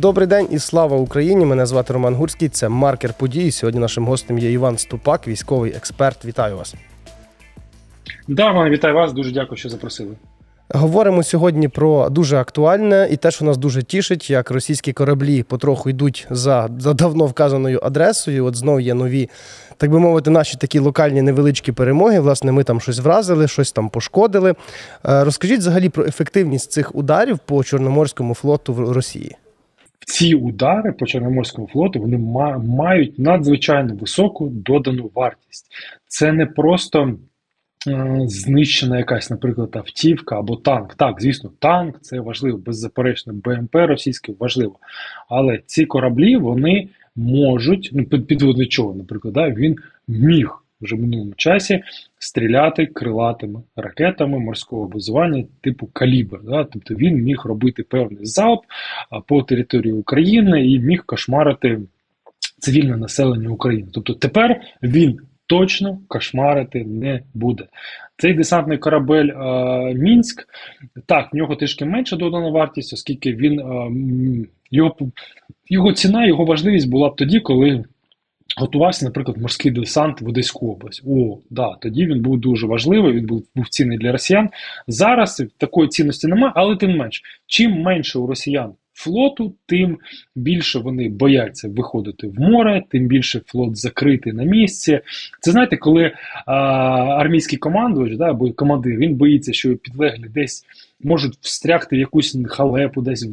Добрий день і слава Україні! Мене звати Роман Гурський. Це маркер подій. Сьогодні нашим гостем є Іван Ступак, військовий експерт. Вітаю вас. Да, Роман, вітаю вас. Дуже дякую, що запросили. Говоримо сьогодні про дуже актуальне і те, що нас дуже тішить, як російські кораблі потроху йдуть за, за давно вказаною адресою. От знову є нові, так би мовити, наші такі локальні невеличкі перемоги. Власне, ми там щось вразили, щось там пошкодили. Е, Розкажіть взагалі про ефективність цих ударів по Чорноморському флоту в Росії. Ці удари по Чорноморському флоту вони мають надзвичайно високу додану вартість. Це не просто знищена якась, наприклад, автівка або танк. Так, звісно, танк це важливо, беззаперечно, БМП російське важливо. Але ці кораблі вони можуть, ну, під- підводний наприклад, да, він міг вже минулому часі стріляти крилатими ракетами морського базування типу калібр. Да? Тобто він міг робити певний залп по території України і міг кошмарити цивільне населення України. Тобто тепер він точно кошмарити не буде. Цей десантний корабель е, Мінськ, так, в нього трішки менша додана вартість, оскільки він е, його, його ціна, його важливість була б тоді, коли. Готувався, наприклад, морський десант в Одеську область. О, да, тоді він був дуже важливий, він був, був цінний для росіян. Зараз такої цінності немає, але тим менш, чим менше у росіян флоту, тим більше вони бояться виходити в море, тим більше флот закритий на місці. Це знаєте, коли а, армійський командувач да, або командир він боїться, що підлеглі десь можуть встрягти в якусь халепу, десь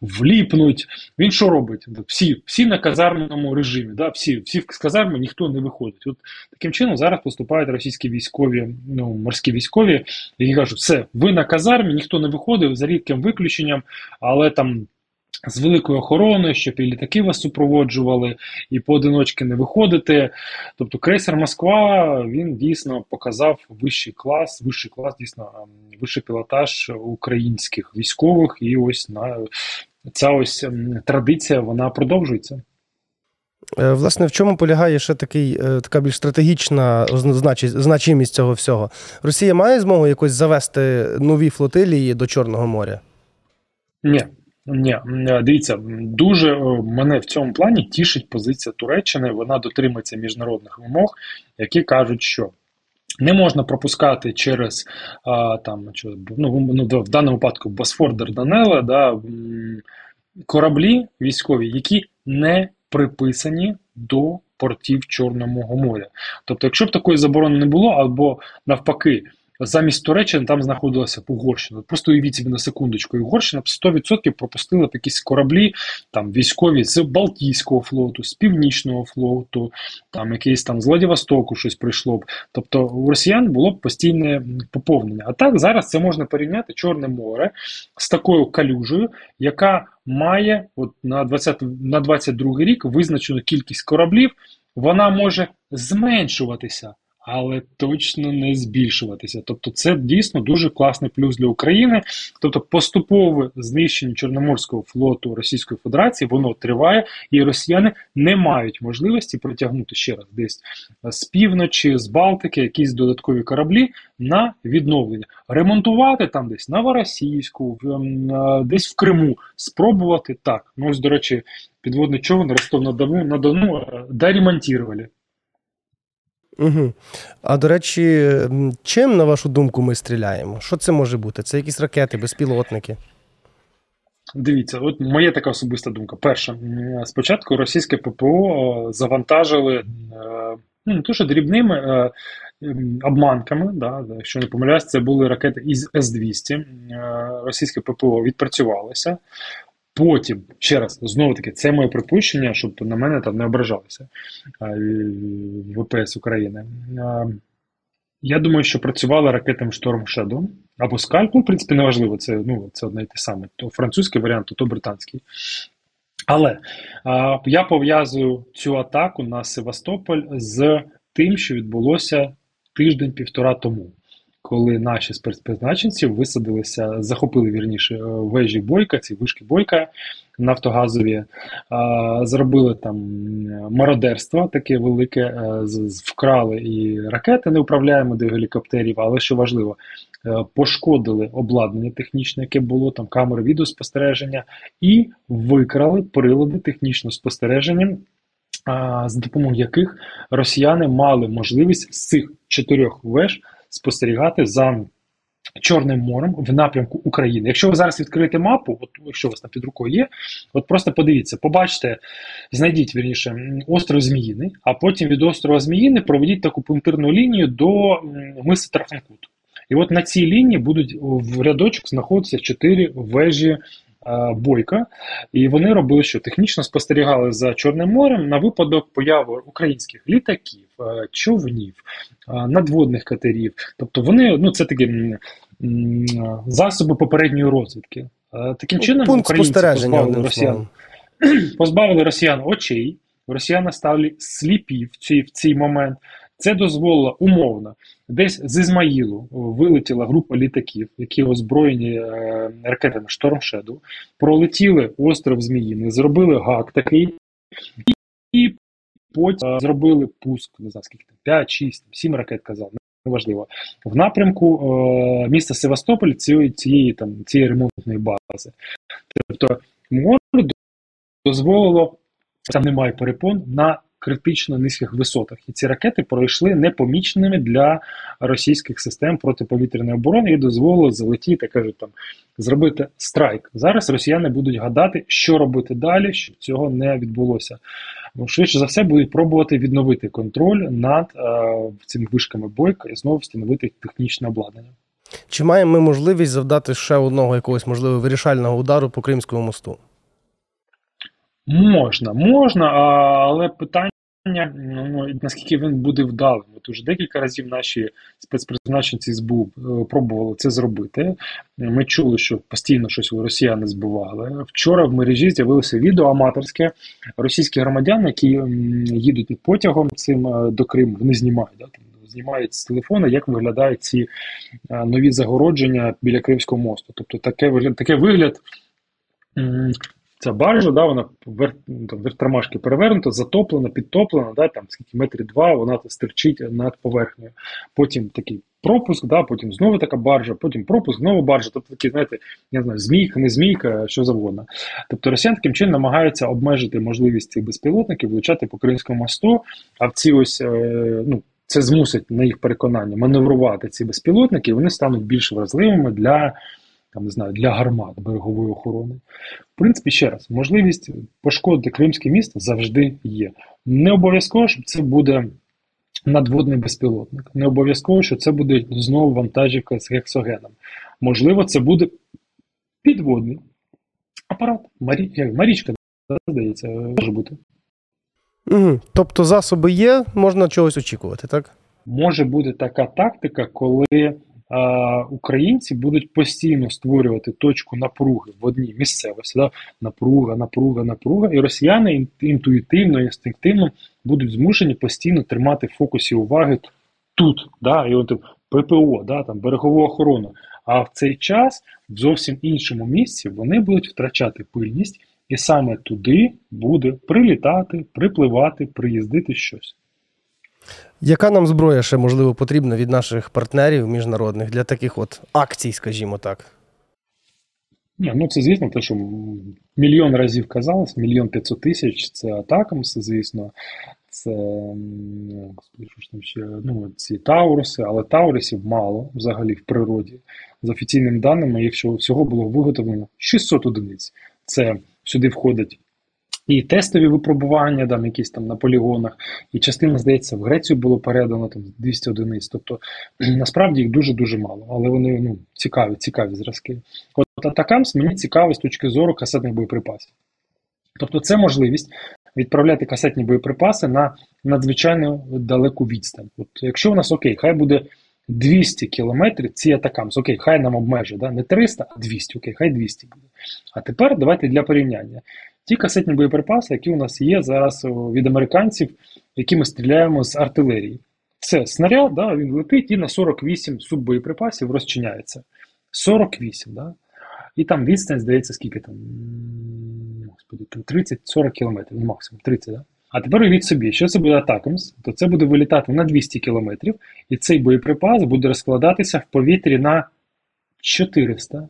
вліпнуть. Він що робить? Всі, всі на казарменому режимі, да? всі, всі з казарми ніхто не виходить. От таким чином зараз поступають російські військові, ну морські військові, які кажуть, все, ви на казармі, ніхто не виходив за рідким виключенням, але там. З великою охороною, щоб і літаки вас супроводжували, і поодиночки не виходити. Тобто крейсер Москва він дійсно показав вищий клас, вищий клас, дійсно ем, вищий пілотаж українських військових, і ось на ця ось ем, традиція вона продовжується. Е, Власне, в чому полягає ще такий, е, така більш стратегічна значимість цього всього? Росія має змогу якось завести нові флотилії до Чорного моря? Ні, ні, дивіться, дуже е, мене в цьому плані тішить позиція Туреччини. Вона дотримується міжнародних вимог, які кажуть, що не можна пропускати через а, там що, ну, ну, в даному випадку Босфор Дарданелла, да, кораблі військові, які не приписані до портів Чорного моря. Тобто, якщо б такої заборони не було, або навпаки, замість Туреччини там знаходилася б Угорщина. Просто уявіть собі на секундочку, Угорщина б 100% пропустила б якісь кораблі там військові з Балтійського флоту, з Північного флоту, там якийсь там з Владивостоку щось прийшло б. Тобто у росіян було б постійне поповнення. А так зараз це можна порівняти Чорне море з такою калюжею, яка має от на 20, на 22 рік визначену кількість кораблів, вона може зменшуватися. Але точно не збільшуватися. Тобто, це дійсно дуже класний плюс для України. Тобто, поступове знищення Чорноморського флоту Російської Федерації воно триває, і росіяни не мають можливості протягнути ще раз десь з півночі, з Балтики, якісь додаткові кораблі на відновлення, ремонтувати там десь Новоросійську, ем, е, десь в Криму, спробувати так. Ну ось, до речі, підводний човен Ростов на Дону на Дону е, доремонтували. Угу. А до речі, чим, на вашу думку, ми стріляємо? Що це може бути? Це якісь ракети, безпілотники? Дивіться, от моя така особиста думка. Перше, спочатку російське ППО е, завантажили е, ну, не дрібними е, обманками. Да, якщо не помиляюсь, це були ракети із С-200. Е, Російське ППО відпрацювалося. Потім, ще раз, знову таки, це моє припущення, щоб на мене там не ображалися е, ВПС України. Я думаю, що працювали ракетами Storm Shadow або ну, в принципі, неважливо, це, ну, це одне і те саме. То французький варіант, то британський. Але а, я пов'язую цю атаку на Севастополь з тим, що відбулося тиждень-півтора тому, коли наші спецпризначенці висадилися, захопили вірніше е, вежі Бойка, ці вишки Бойка нафтогазові, зробили там мародерство таке велике, вкрали і ракети не управляємо до гелікоптерів, але що важливо, пошкодили обладнання технічне, яке було там камери відеоспостереження, і викрали прилади технічного спостереження за допомогою яких росіяни мали можливість з цих чотирьох веж спостерігати за Чорним морем в напрямку України. Якщо ви зараз відкриєте мапу, от якщо у вас там під рукою є, от просто подивіться, побачите, знайдіть вірніше остров Зміїний, а потім від острова Зміїни проведіть таку пунктирну лінію до миси Трафанкут. І от на цій лінії будуть в рядочок знаходитися чотири вежі Бойка, і вони робили, що технічно спостерігали за Чорним морем на випадок появи українських літаків, човнів, надводних катерів. Тобто вони ну це такі засоби попередньої розвідки. Таким ну, чином, Пункт українці позбавили росіян, позбавили росіян очей. Росіяни стали сліпі в цей, в цей момент. Це дозволило умовно. Десь з Ізмаїлу вилетіла група літаків, які озброєні е, ракетами Штормшеду, пролетіли остров Зміїни, зробили гак такий, і потім е, зробили пуск, не знаю скільки там, 5, 6, 7 ракет казав, неважливо, в напрямку е, міста Севастополь цієї цієї, там, цієї ремонтної бази. Тобто море дозволило, там немає перепон на критично низьких висотах, і ці ракети пройшли непоміченими для російських систем протиповітряної оборони і дозволили залетіти, кажуть там зробити страйк. Зараз росіяни будуть гадати, що робити далі, щоб цього не відбулося. Ну, швидше за все будуть пробувати відновити контроль над е, цими вишками бойка і знову встановити технічне обладнання. Чи маємо ми можливість завдати ще одного якогось можливо вирішального удару по Кримському мосту? Можна, можна, але питання. Ну, наскільки він буде вдалим. От уже декілька разів наші спецпризначенці СБУ е, пробували це зробити. Ми чули, що постійно щось росіяни збивали. Вчора в мережі з'явилося відео аматорське. Російські громадяни, які їдуть потягом цим е, до Криму, вони знімають. Да? Знімають з телефона, як виглядають ці е, нові загородження біля Кримського мосту. Тобто таке вигляд, таке вигляд Ця баржа, да, вона вер, там, вертромашки перевернута, затоплена, підтоплена, да, там скільки метрів два, вона стерчить над поверхнею. Потім такий пропуск, да, потім знову така баржа, потім пропуск, знову баржа. Тобто такі, знаєте, я знаю, змійка, не змійка, що завгодно. Тобто росіян таким чином намагаються обмежити можливість цих безпілотників влучати по Кримському мосту, а в ці ось, е, ну, це змусить на їх переконання маневрувати ці безпілотники, вони стануть більш вразливими для там не знаю, для гармат берегової охорони. В принципі, ще раз, можливість пошкодити Кримське місто завжди є. Не обов'язково, що це буде надводний безпілотник. Не обов'язково, що це буде знову вантажівка з гексогеном. Можливо, це буде підводний апарат. Марі... Марічка, здається, може бути. Угу. Тобто засоби є, можна чогось очікувати, так? Може бути така тактика, коли українці будуть постійно створювати точку напруги в одній місцевості, да? напруга, напруга, напруга, і росіяни інтуїтивно, інстинктивно будуть змушені постійно тримати в фокусі уваги тут, да? і от ППО, да? там берегову охорону. А в цей час в зовсім іншому місці вони будуть втрачати пильність, і саме туди буде прилітати, припливати, приїздити щось. Яка нам зброя ще можливо потрібна від наших партнерів міжнародних для таких от акцій, скажімо так? Ні, Ну це звісно, те, що мільйон разів казалось, мільйон п'ятсот тисяч це атакамс, звісно. Це що там ще, ну, ці Тауруси, але Таурусів мало взагалі в природі. За офіційними даними, якщо всього було виготовлено 600 одиниць. Це сюди входить і тестові випробування, там якісь там на полігонах, і частина, здається, в Грецію було передано там 200 одиниць. Тобто насправді їх дуже-дуже мало, але вони ну, цікаві, цікаві зразки. От Атакамс мені цікаво з точки зору касетних боєприпасів. Тобто, це можливість відправляти касетні боєприпаси на надзвичайно далеку відстань. От Якщо у нас окей, хай буде 200 кілометрів, ці атакамс, окей, хай нам обмежує, да? не 300, а 200, окей, хай 200 буде. А тепер давайте для порівняння. Ті касетні боєприпаси, які у нас є зараз від американців, які ми стріляємо з артилерії. Це снаряд, да, він летить і на 48 суббоєприпасів розчиняється. 48, да? І там відстань, здається, скільки там? господи, там 30-40 кілометрів, ну, максимум 30, да? А тепер уявіть собі, що це буде Атакамс, то це буде вилітати на 200 кілометрів, і цей боєприпас буде розкладатися в повітрі на 400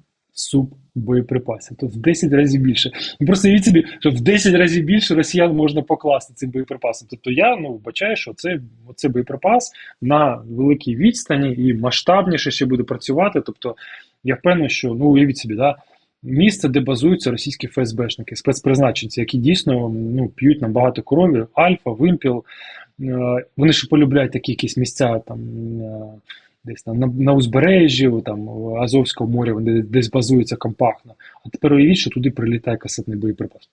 суббоєприпасів. Тобто в 10 разів більше. Ну просто уявіть собі, що в 10 разів більше росіян можна покласти цим боєприпасом. Тобто я ну, вбачаю, що це, це боєприпас на великій відстані і масштабніше ще буде працювати. Тобто я впевнений, що ну уявіть собі, да, місце, де базуються російські ФСБшники, спецпризначенці, які дійсно ну, п'ють нам багато крові, Альфа, Вимпіл. Е, Вони ще полюбляють такі якісь місця там. Десь там на, на узбережжі, там Азовського моря, вони десь базуються компактно. А тепер уявіть, що туди прилітає касетний боєприпас.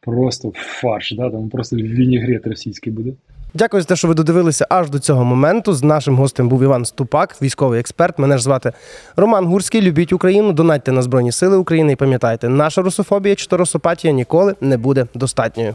Просто фарш, да? там просто вінігрет російський буде. Дякую за те, що ви додивилися аж до цього моменту. З нашим гостем був Іван Ступак, військовий експерт. Мене ж звати Роман Гурський. Любіть Україну, донатьте на Збройні Сили України і пам'ятайте, наша русофобія чи русопатія ніколи не буде достатньою.